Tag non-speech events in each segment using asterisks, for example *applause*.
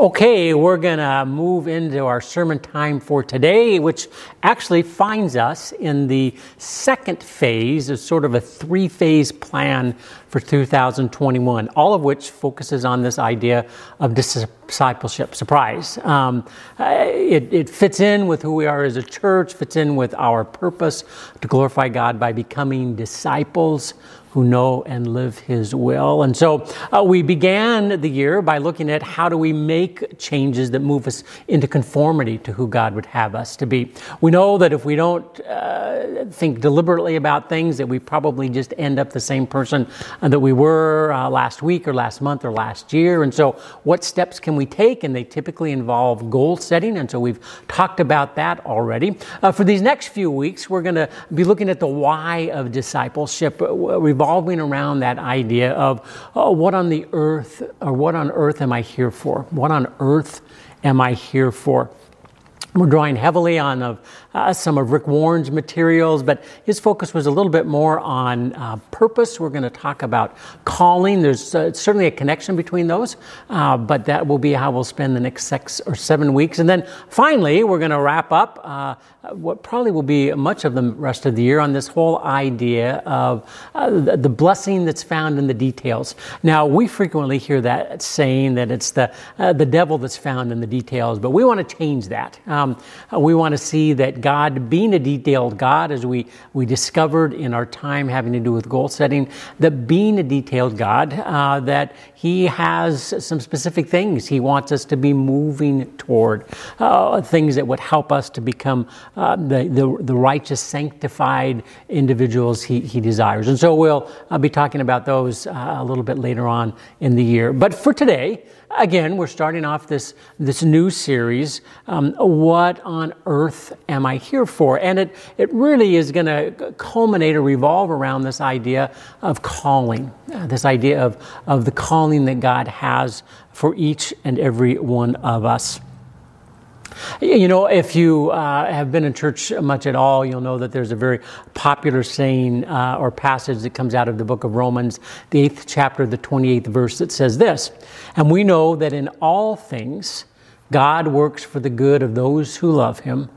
Okay, we're going to move into our sermon time for today, which actually finds us in the second phase of sort of a three phase plan for 2021, all of which focuses on this idea of discipleship. Surprise. Um, it, it fits in with who we are as a church, fits in with our purpose to glorify God by becoming disciples who know and live His will. And so uh, we began the year by looking at how do we make changes that move us into conformity to who God would have us to be. We know that if we don't uh, think deliberately about things, that we probably just end up the same person that we were uh, last week or last month or last year. And so, what steps can we take? And they typically involve goal setting. And so, we've talked about that already. Uh, for these next few weeks, we're going to be looking at the why of discipleship. Revolving around that idea of oh, what on the earth or what on earth am I here for? What on earth am I here for? We're drawing heavily on of, uh, some of Rick Warren's materials, but his focus was a little bit more on uh, purpose. We're going to talk about calling. There's uh, certainly a connection between those, uh, but that will be how we'll spend the next six or seven weeks. And then finally, we're going to wrap up uh, what probably will be much of the rest of the year on this whole idea of uh, the blessing that's found in the details. Now, we frequently hear that saying that it's the, the devil that's found in the details, but we want to change that. Um, we want to see that God, being a detailed God, as we, we discovered in our time having to do with goal setting, that being a detailed God, uh, that He has some specific things He wants us to be moving toward, uh, things that would help us to become uh, the, the, the, righteous, sanctified individuals he, he desires. And so we'll uh, be talking about those uh, a little bit later on in the year. But for today, again, we're starting off this, this new series, um, What on Earth Am I Here For? And it, it really is going to culminate or revolve around this idea of calling, uh, this idea of, of the calling that God has for each and every one of us. You know, if you uh, have been in church much at all, you'll know that there's a very popular saying uh, or passage that comes out of the book of Romans, the eighth chapter, the 28th verse, that says this And we know that in all things, God works for the good of those who love him,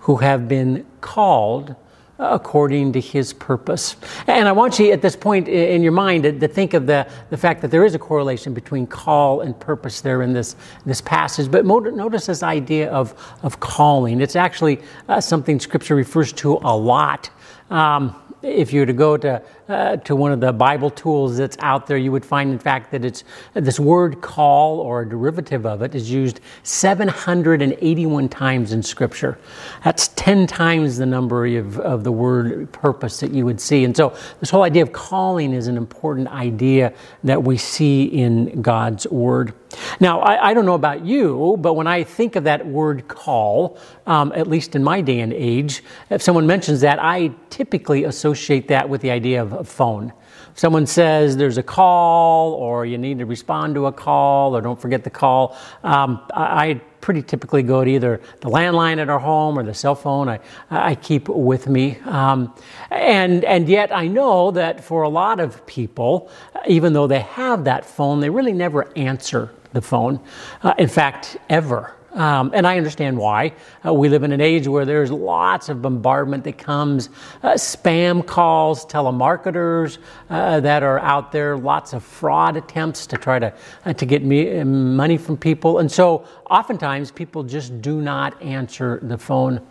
who have been called according to his purpose. And I want you at this point in your mind to, think of the, the fact that there is a correlation between call and purpose there in this, this passage. But notice this idea of, of calling. It's actually uh, something Scripture refers to a lot. Um, if you were to go to, uh, to one of the Bible tools that's out there, you would find, in fact, that it's this word call or a derivative of it is used 781 times in Scripture. That's 10 times the number of, of the word purpose that you would see. And so, this whole idea of calling is an important idea that we see in God's Word. Now, I, I, don't know about you, but when I think of that word call, um, at least in my day and age, if someone mentions that, I typically associate that with the idea of a phone. If someone says there's a call, or you need to respond to a call, or don't forget the call, um, I, I pretty typically go to either the landline at our home or the cell phone I, I keep with me. Um, and, and yet I know that for a lot of people, even though they have that phone, they really never answer the phone. Uh, in fact, ever. Um, and I understand why. Uh, we live in an age where there's lots of bombardment that comes, uh, spam calls, telemarketers uh, that are out there, lots of fraud attempts to try to, uh, to get me, money from people. And so oftentimes people just do not answer the phone.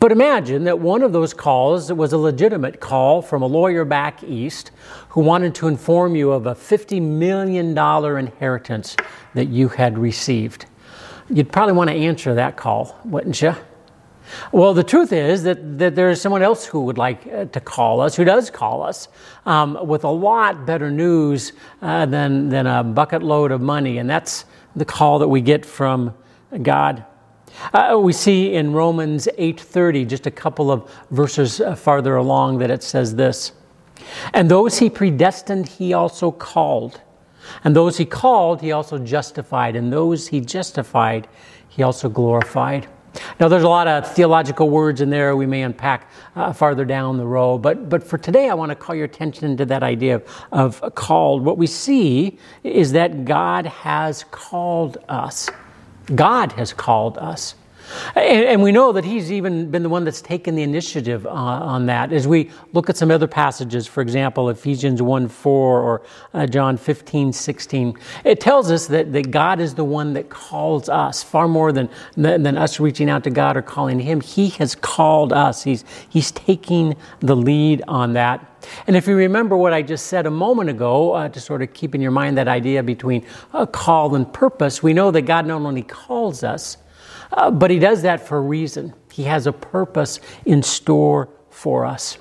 But imagine that one of those calls was a legitimate call from a lawyer back east who wanted to inform you of a $50 million inheritance that you had received. You'd probably want to answer that call, wouldn't you? Well, the truth is that, that there's someone else who would like uh, to call us, who does call us, um, with a lot better news uh, than, than a bucket load of money, and that's the call that we get from God. Uh, we see in Romans 8:30, just a couple of verses uh, farther along, that it says this: "And those he predestined, he also called, and those he called, he also justified, and those he justified, he also glorified." Now, there's a lot of theological words in there we may unpack uh, farther down the road, but, but for today, I want to call your attention to that idea of, of called. What we see is that God has called us. God has called us. And, and, we know that he's even been the one that's taken the initiative uh, on that. As we look at some other passages, for example, Ephesians 1 4 or uh, John 15 16, it tells us that, that God is the one that calls us far more than, than, than us reaching out to God or calling Him. He has called us, He's, he's taking the lead on that. And if you remember what I just said a moment ago, uh, to sort of keep in your mind that idea between a call and purpose, we know that God not only calls us, uh, but he does that for a reason. He has a purpose in store for us.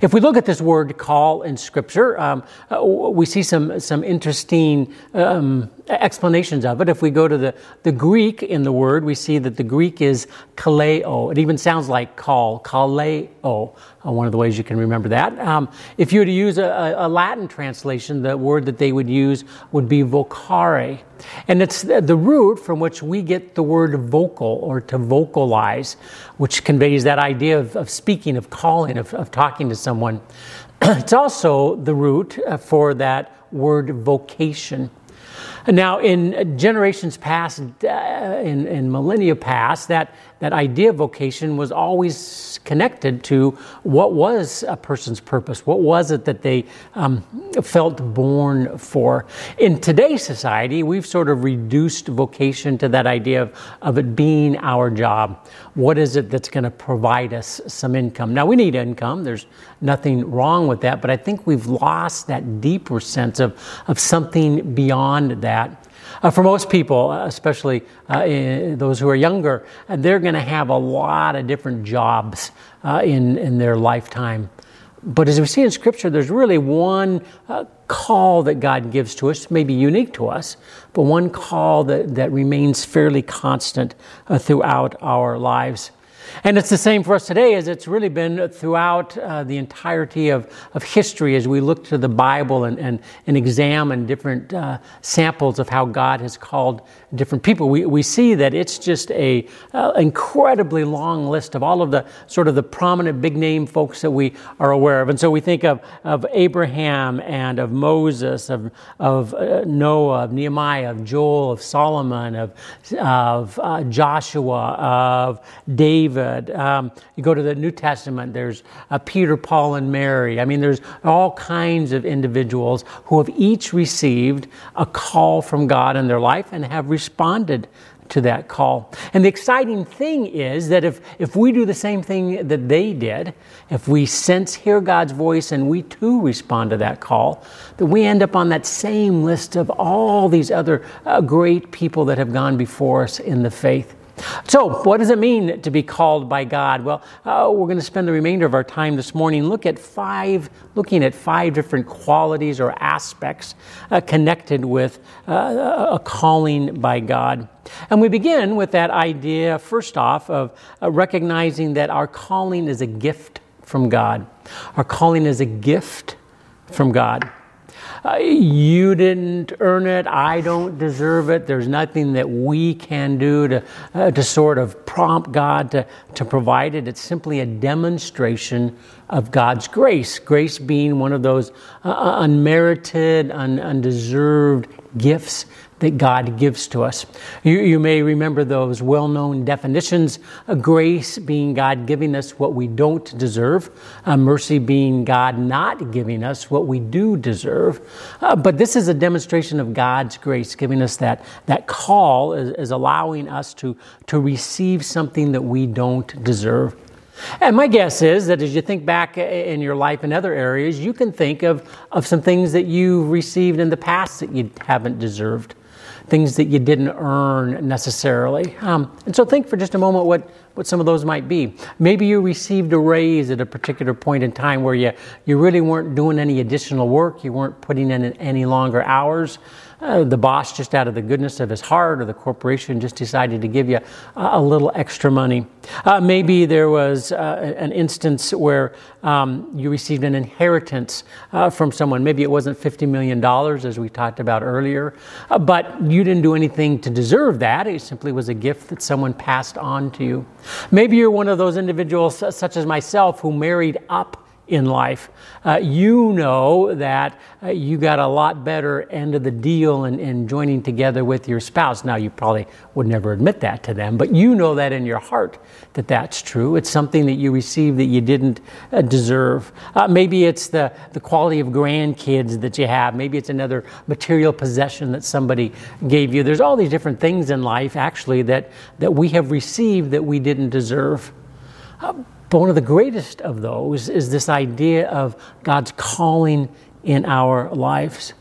If we look at this word call in Scripture, um, uh, we see some, some interesting um, explanations of it. If we go to the, the Greek in the word, we see that the Greek is kaleo. It even sounds like call, kaleo, uh, one of the ways you can remember that. Um, if you were to use a, a, Latin translation, the word that they would use would be vocare. And it's the root from which we get the word vocal or to vocalize, which conveys that idea of, of speaking, of calling, of, of talking to someone. *clears throat* it's also the root uh, for that word vocation. Now, in generations past, uh, in, in millennia past, that that idea of vocation was always connected to what was a person's purpose. What was it that they um, felt born for? In today's society, we've sort of reduced vocation to that idea of, of it being our job. What is it that's going to provide us some income? Now, we need income. There's nothing wrong with that, but I think we've lost that deeper sense of, of something beyond that. Uh, for most people, uh, especially uh, those who are younger, uh, they're going to have a lot of different jobs uh, in, in their lifetime. But as we see in Scripture, there's really one uh, call that God gives to us, maybe unique to us, but one call that, that remains fairly constant throughout our lives. And it's the same for us today as it's really been throughout uh, the entirety of, of history as we look to the Bible and, and, and examine different uh, samples of how God has called different people. We, we see that it's just a uh, incredibly long list of all of the sort of the prominent big name folks that we are aware of. And so we think of, of Abraham and of Moses, of, of uh, Noah, of Nehemiah, of Joel, of Solomon, of, of uh, Joshua, of David. Um, you go to the New Testament, there's uh, Peter, Paul, and Mary. I mean, there's all kinds of individuals who have each received a call from God in their life and have responded to that call. And the exciting thing is that if, if we do the same thing that they did, if we sense, hear God's voice, and we too respond to that call, that we end up on that same list of all these other uh, great people that have gone before us in the faith. So, what does it mean to be called by God? Well, uh, we're going to spend the remainder of our time this morning look at five, looking at five different qualities or aspects uh, connected with uh, a calling by God. And we begin with that idea, first off, of uh, recognizing that our calling is a gift from God. Our calling is a gift from God. You didn't earn it. I don't deserve it. There's nothing that we can do to, uh, to sort of prompt God to, to provide it. It's simply a demonstration of God's grace. Grace being one of those uh, uh unmerited, un- undeserved gifts that God gives to us. You, you may remember those well known definitions grace being God giving us what we don't deserve, uh, mercy being God not giving us what we do deserve. Uh, but this is a demonstration of God's grace, giving us that, that call, is, is allowing us to, to receive something that we don't deserve. And my guess is that as you think back in your life in other areas, you can think of, of some things that you've received in the past that you haven't deserved things that you didn't earn necessarily. Um, and so think for just a moment what, what some of those might be. Maybe you received a raise at a particular point in time where you, you really weren't doing any additional work, you weren't putting in any longer hours. Uh, the boss, just out of the goodness of his heart, or the corporation just decided to give you a, a little extra money. Uh, maybe there was uh, an instance where um, you received an inheritance uh, from someone. Maybe it wasn't $50 million, as we talked about earlier, uh, but you didn't do anything to deserve that. It simply was a gift that someone passed on to you. Maybe you're one of those individuals, such as myself, who married up in life. Uh, you know that uh, you got a lot better end of the deal in, in, joining together with your spouse. Now, you probably would never admit that to them, but you know that in your heart that that's true. It's something that you received that you didn't uh, deserve. Uh, maybe it's the, the quality of grandkids that you have. Maybe it's another material possession that somebody gave you. There's all these different things in life, actually, that, that we have received that we didn't deserve. But one of the greatest of those is this idea of God's calling in our lives.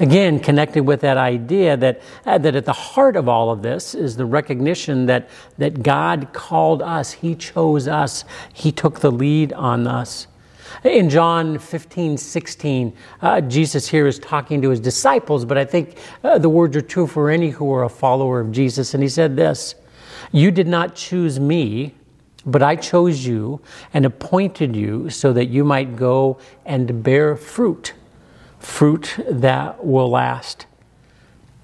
Again, connected with that idea that, uh, that at the heart of all of this is the recognition that, that God called us, He chose us, He took the lead on us. In John 15, 16, uh, Jesus here is talking to his disciples, but I think uh, the words are true for any who are a follower of Jesus. And he said this You did not choose me, but I chose you and appointed you so that you might go and bear fruit, fruit that will last.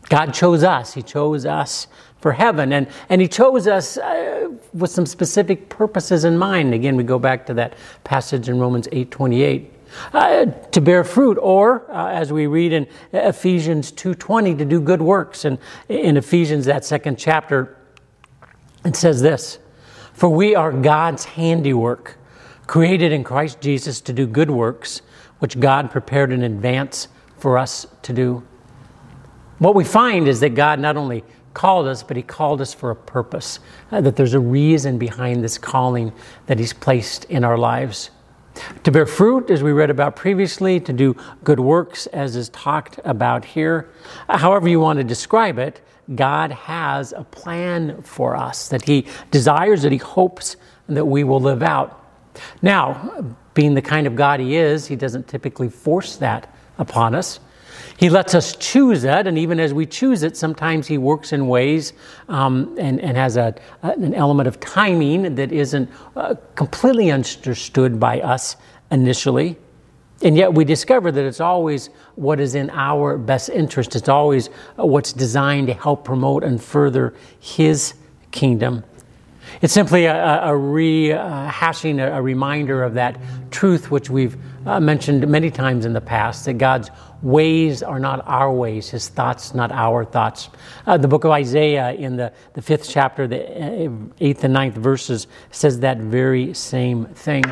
God chose us. He chose us for heaven. And, and He chose us uh, with some specific purposes in mind. Again, we go back to that passage in Romans 8 28. Uh, to bear fruit, or uh, as we read in Ephesians 2:20, to do good works. And in Ephesians, that second chapter, it says this: for we are God's handiwork, created in Christ Jesus to do good works, which God prepared in advance for us to do. What we find is that God not only called us, but He called us for a purpose, uh, that there's a reason behind this calling that He's placed in our lives. To bear fruit, as we read about previously, to do good works, as is talked about here. However, you want to describe it, God has a plan for us that He desires, that He hopes that we will live out. Now, being the kind of God He is, He doesn't typically force that upon us. He lets us choose it, and even as we choose it, sometimes He works in ways um, and, and has a, an element of timing that isn't uh, completely understood by us initially. And yet we discover that it's always what is in our best interest. It's always what's designed to help promote and further His kingdom. It's simply a, a rehashing, a, a, reminder of that truth which we've uh, mentioned many times in the past that God's ways are not our ways, His thoughts not our thoughts. Uh, the book of Isaiah, in the, the fifth chapter, the uh, eighth and ninth verses, says that very same thing.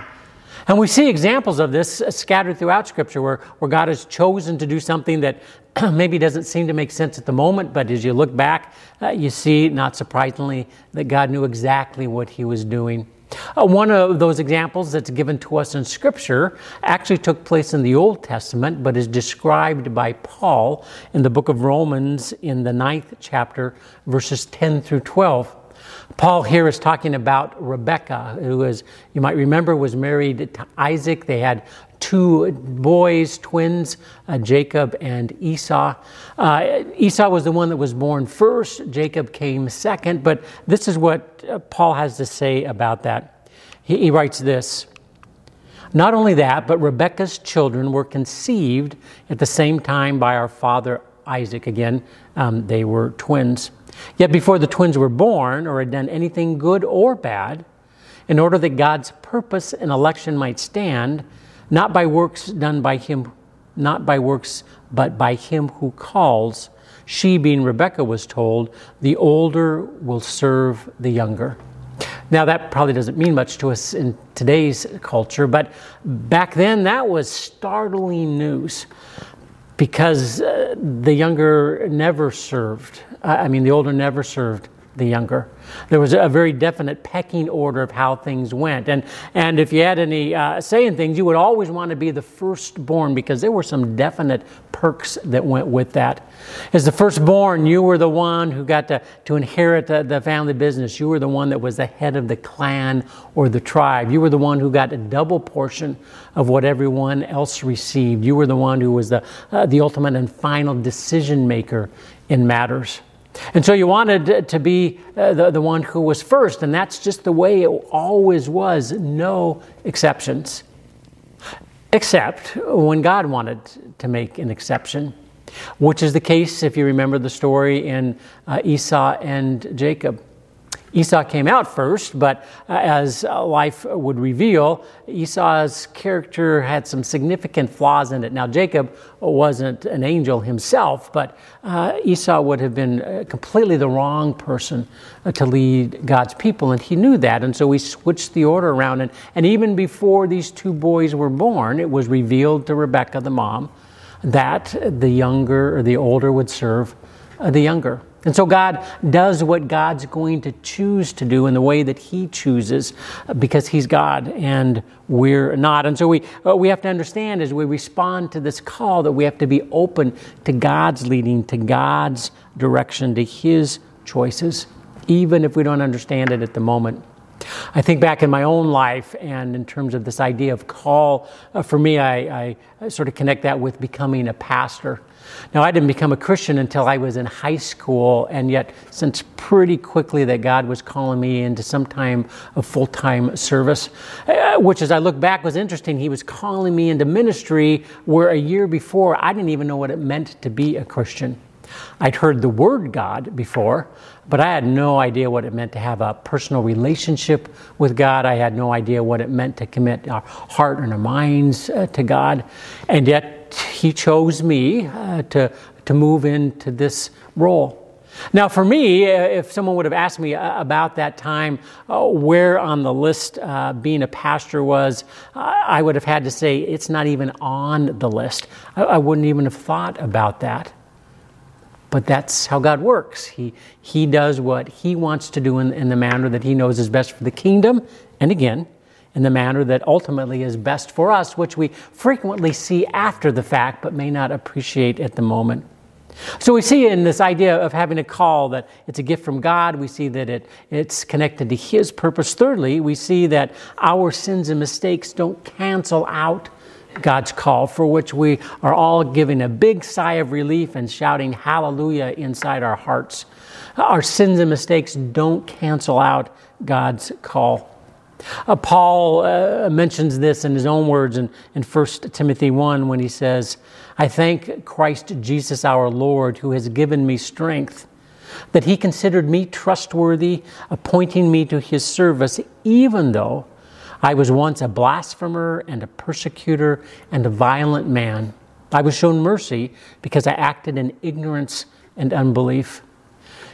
And we see examples of this scattered throughout Scripture where, where God has chosen to do something that *clears throat* maybe doesn't seem to make sense at the moment, but as you look back, uh, you see, not surprisingly, that God knew exactly what He was doing. Uh, one of those examples that's given to us in Scripture actually took place in the Old Testament, but is described by Paul in the book of Romans in the ninth chapter, verses 10 through 12. Paul here is talking about Rebecca, who is, you might remember, was married to Isaac. They had two boys, twins, uh, Jacob and Esau. Uh, Esau was the one that was born first, Jacob came second, but this is what uh, Paul has to say about that. He, he writes this. Not only that, but Rebekah's children were conceived at the same time by our father Isaac. Again, um, they were twins. Yet before the twins were born or had done anything good or bad, in order that God's purpose and election might stand, not by works done by him, not by works, but by him who calls, she, being Rebecca, was told, the older will serve the younger. Now, that probably doesn't mean much to us in today's culture, but back then that was startling news because uh, the younger never served. I mean, the older never served the younger. There was a very definite pecking order of how things went. And, and if you had any uh, saying things, you would always want to be the firstborn because there were some definite perks that went with that. As the firstborn, you were the one who got to, to inherit the, the family business. You were the one that was the head of the clan or the tribe. You were the one who got a double portion of what everyone else received. You were the one who was the, uh, the ultimate and final decision maker in matters. And so you wanted to be uh, the, the one who was first, and that's just the way it always was, no exceptions. Except when God wanted to make an exception, which is the case if you remember the story in uh, Esau and Jacob. Esau came out first, but uh, as uh, life would reveal, Esau's character had some significant flaws in it. Now, Jacob wasn't an angel himself, but uh, Esau would have been uh, completely the wrong person to lead God's people, and he knew that. And so we switched the order around. And, and even before these two boys were born, it was revealed to Rebecca, the mom, that the younger or the older would serve the younger. And so God does what God's going to choose to do in the way that He chooses because He's God and we're not. And so we, we have to understand as we respond to this call that we have to be open to God's leading, to God's direction, to His choices, even if we don't understand it at the moment. I think back in my own life, and in terms of this idea of call, uh, for me, I, I, sort of connect that with becoming a pastor. Now, I didn't become a Christian until I was in high school, and yet, since pretty quickly that God was calling me into some time of full time service, uh, which, as I look back, was interesting. He was calling me into ministry where a year before I didn't even know what it meant to be a Christian. I'd heard the word God before, but I had no idea what it meant to have a personal relationship with God. I had no idea what it meant to commit our heart and our minds uh, to God. And yet, He chose me uh, to, to move into this role. Now, for me, uh, if someone would have asked me uh, about that time, uh, where on the list uh, being a pastor was, I would have had to say it's not even on the list. I, I wouldn't even have thought about that. But that's how God works. He, he does what He wants to do in, in the manner that He knows is best for the kingdom, and again, in the manner that ultimately is best for us, which we frequently see after the fact but may not appreciate at the moment. So we see in this idea of having a call that it's a gift from God. We see that it, it's connected to His purpose. Thirdly, we see that our sins and mistakes don't cancel out God's call, for which we are all giving a big sigh of relief and shouting hallelujah inside our hearts. Our sins and mistakes don't cancel out God's call. Uh, Paul uh, mentions this in his own words in, in 1 Timothy 1 when he says, I thank Christ Jesus our Lord who has given me strength, that he considered me trustworthy, appointing me to his service, even though I was once a blasphemer and a persecutor and a violent man. I was shown mercy because I acted in ignorance and unbelief.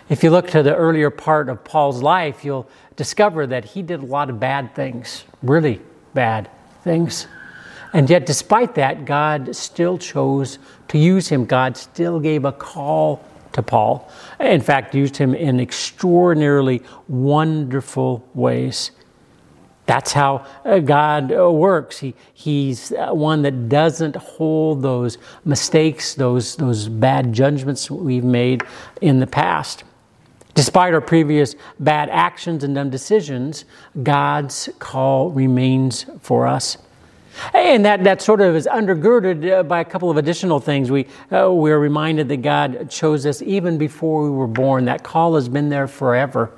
If you look to the earlier part of Paul's life, you'll discover that he did a lot of bad things, really bad things. And yet, despite that, God still chose to use him. God still gave a call to Paul. In fact, used him in extraordinarily wonderful ways. That's how uh, God uh, works. He, he's uh, one that doesn't hold those mistakes, those, those bad judgments we've made in the past. Despite our previous bad actions and dumb decisions, God's call remains for us. And that, that sort of is undergirded by a couple of additional things. We, uh, we're reminded that God chose us even before we were born. That call has been there forever.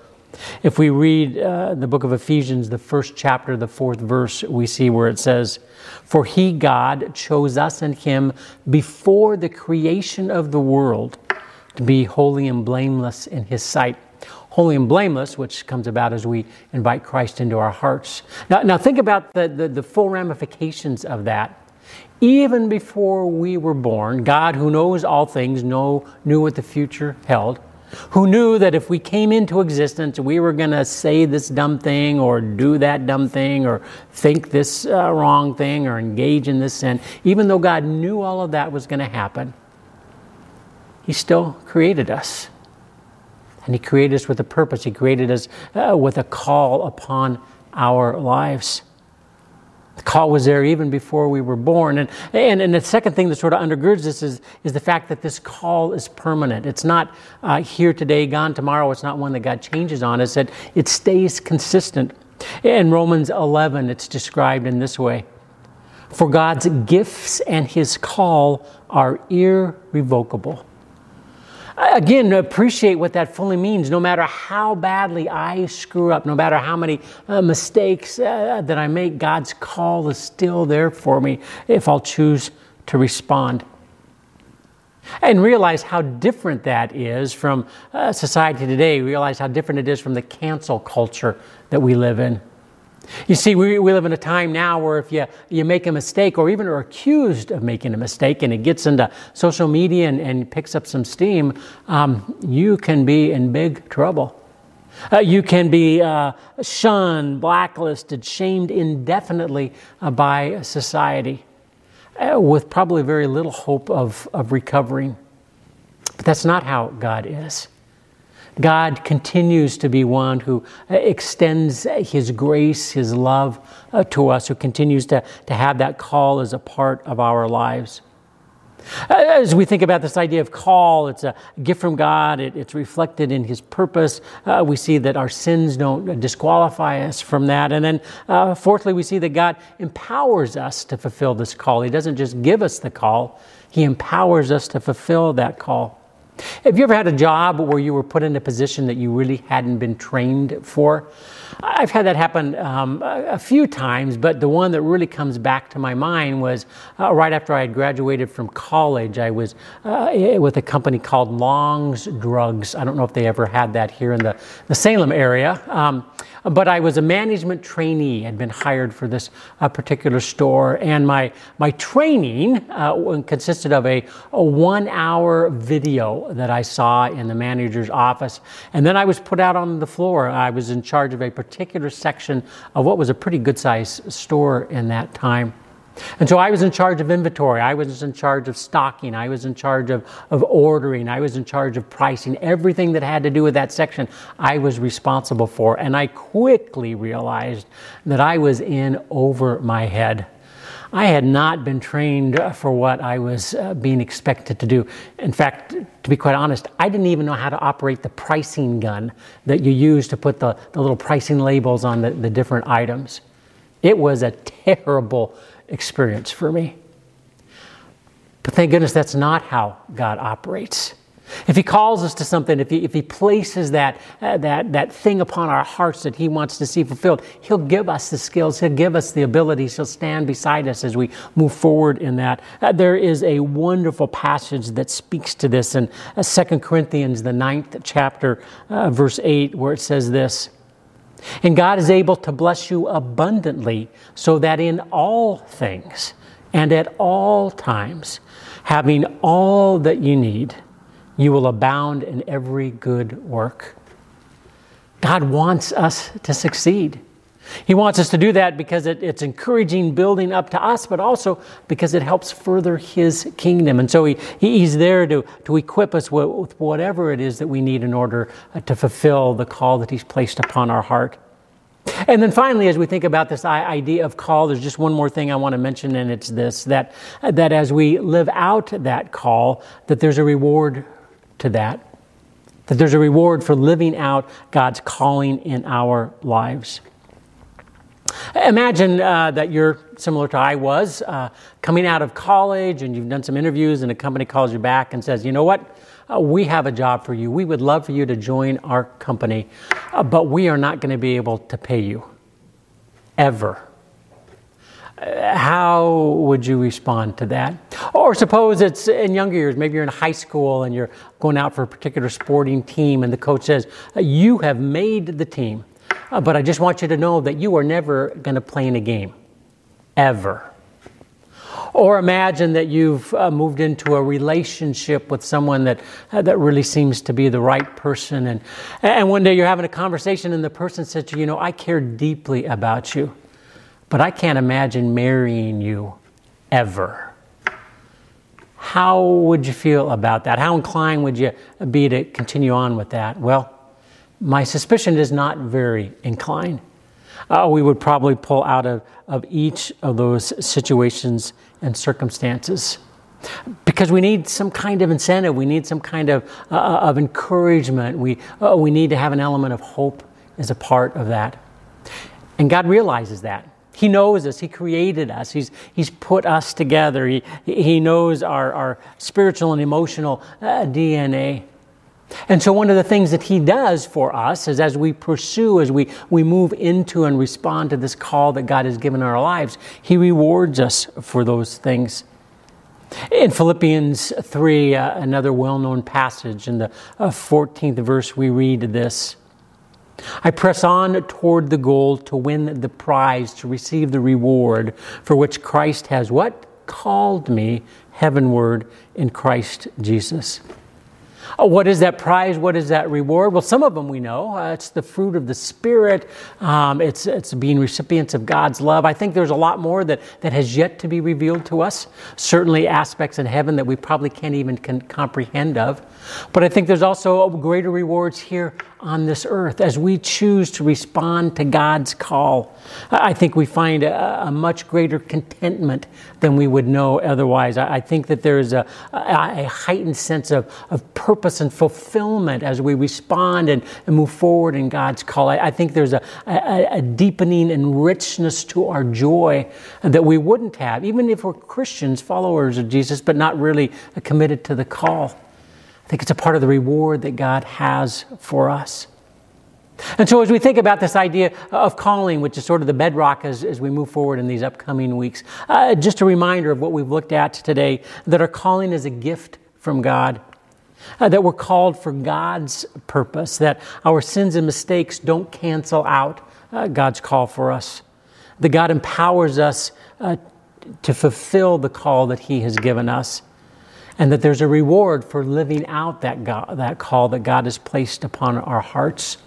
If we read uh, the book of Ephesians, the first chapter, the fourth verse, we see where it says, For he, God, chose us and him before the creation of the world to be holy and blameless in his sight. Holy and blameless, which comes about as we invite Christ into our hearts. Now, now think about the, the, the full ramifications of that. Even before we were born, God, who knows all things, know, knew what the future held who knew that if we came into existence, we were going to say this dumb thing or do that dumb thing or think this uh, wrong thing or engage in this sin, even though God knew all of that was going to happen, He still created us. And He created us with a purpose, He created us uh, with a call upon our lives. The call was there even before we were born. And, and, and the second thing that sort of undergirds this is, is the fact that this call is permanent. It's not uh, here today, gone tomorrow. It's not one that God changes on us. It, it stays consistent. In Romans 11, it's described in this way For God's gifts and his call are irrevocable. Again, appreciate what that fully means. No matter how badly I screw up, no matter how many uh, mistakes uh, that I make, God's call is still there for me if I'll choose to respond. And realize how different that is from uh, society today. Realize how different it is from the cancel culture that we live in. You see, we, we live in a time now where if you, you make a mistake or even are accused of making a mistake and it gets into social media and, and picks up some steam, um, you can be in big trouble. Uh, you can be uh, shunned, blacklisted, shamed indefinitely uh, by society uh, with probably very little hope of, of recovering. But that's not how God is. God continues to be one who uh, extends His grace, His love uh, to us, who continues to, to have that call as a part of our lives. Uh, as we think about this idea of call, it's a gift from God, it, it's reflected in His purpose. Uh, we see that our sins don't disqualify us from that. And then, uh, fourthly, we see that God empowers us to fulfill this call. He doesn't just give us the call, He empowers us to fulfill that call. Have you ever had a job where you were put in a position that you really hadn't been trained for? I've had that happen um, a, few times, but the one that really comes back to my mind was uh, right after I had graduated from college. I was uh, with a company called Long's Drugs. I don't know if they ever had that here in the, the Salem area. Um, but I was a management trainee, had been hired for this uh, particular store, and my, my training uh, consisted of a, a one hour video that I saw in the manager's office. And then I was put out on the floor. I was in charge of a particular section of what was a pretty good sized store in that time. And so I was in charge of inventory. I was in charge of stocking. I was in charge of, of ordering. I was in charge of pricing. Everything that had to do with that section, I was responsible for. And I quickly realized that I was in over my head. I had not been trained for what I was uh, being expected to do. In fact, to be quite honest, I didn't even know how to operate the pricing gun that you use to put the, the little pricing labels on the, the different items. It was a terrible experience for me. But thank goodness that's not how God operates. If He calls us to something, if He, if he places that, uh, that, that thing upon our hearts that He wants to see fulfilled, He'll give us the skills, He'll give us the abilities, He'll stand beside us as we move forward in that. Uh, there is a wonderful passage that speaks to this in uh, 2 Corinthians, the ninth chapter, uh, verse 8, where it says this. And God is able to bless you abundantly so that in all things and at all times, having all that you need, you will abound in every good work. God wants us to succeed. He wants us to do that because it, it's encouraging building up to us, but also because it helps further His kingdom. And so he, He's there to, to equip us with, with whatever it is that we need in order uh, to fulfill the call that He's placed upon our heart. And then finally, as we think about this idea of call, there's just one more thing I want to mention, and it's this that, that as we live out that call, that there's a reward to that. That there's a reward for living out God's calling in our lives. Imagine uh, that you're similar to I was, uh, coming out of college and you've done some interviews, and a company calls you back and says, You know what? Uh, we have a job for you. We would love for you to join our company, uh, but we are not going to be able to pay you. Ever. How would you respond to that? Or suppose it's in younger years, maybe you're in high school and you're going out for a particular sporting team, and the coach says, You have made the team uh, but I just want you to know that you are never going to play in a game, ever. Or imagine that you've uh, moved into a relationship with someone that, uh, that really seems to be the right person. And, and one day you're having a conversation, and the person says to you, You know, I care deeply about you, but I can't imagine marrying you ever. How would you feel about that? How inclined would you be to continue on with that? Well, my suspicion is not very inclined. Uh, we would probably pull out of, of each of those situations and circumstances because we need some kind of incentive we need some kind of, uh, of encouragement we, uh, we need to have an element of hope as a part of that and god realizes that he knows us. He created us. He's, he's put us together. He, he knows our, our spiritual and emotional uh, dna and so, one of the things that he does for us is as we pursue, as we, we move into and respond to this call that God has given our lives, he rewards us for those things. In Philippians 3, uh, another well known passage, in the uh, 14th verse, we read this I press on toward the goal to win the prize, to receive the reward for which Christ has what? Called me heavenward in Christ Jesus. Uh, what is that prize? What is that reward? Well, some of them we know. Uh, it's the fruit of the Spirit. Um, it's, it's being recipients of God's love. I think there's a lot more that, that has yet to be revealed to us. Certainly aspects in heaven that we probably can't even can comprehend of. But I think there's also greater rewards here on this earth as we choose to respond to God's call. I think we find a, a much greater contentment than we would know otherwise. I, I think that there's a, a, a, heightened sense of, of purpose and fulfillment as we respond and, and move forward in God's call. I, I think there's a, a deepening and richness to our joy that we wouldn't have, even if we're Christians, followers of Jesus, but not really committed to the call. Think it's a part of the reward that God has for us. And so, as we think about this idea of calling, which is sort of the bedrock as, as we move forward in these upcoming weeks, uh, just a reminder of what we've looked at today that our calling is a gift from God, uh, that we're called for God's purpose, that our sins and mistakes don't cancel out uh, God's call for us, that God empowers us uh, to fulfill the call that He has given us and that there's a reward for living out that, God, that call that God has placed upon our hearts.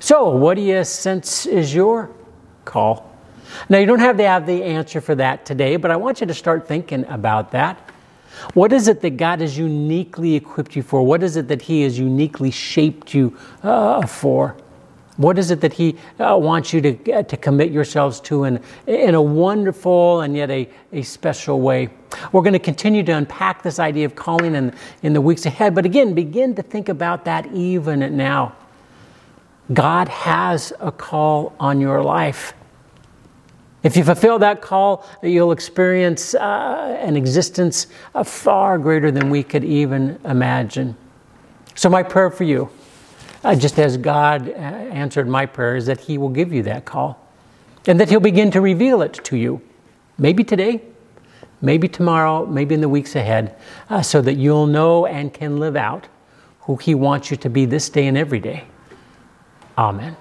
So, what do you sense is your call? Now, you don't have to have the answer for that today, but I want you to start thinking about that. What is it that God has uniquely equipped you for? What is it that He has uniquely shaped you uh, for? What is it that He uh, wants you to, uh, to commit yourselves to in, in a wonderful and yet a, a special way? We're going to continue to unpack this idea of calling in, in the weeks ahead, but again, begin to think about that even now. God has a call on your life. If you fulfill that call, you'll experience uh, an existence uh, far greater than we could even imagine. So, my prayer for you uh, just as God uh, answered my prayer, is that He will give you that call and that He'll begin to reveal it to you. Maybe today, maybe tomorrow, maybe in the weeks ahead, uh, so that you'll know and can live out who He wants you to be this day and every day. Amen.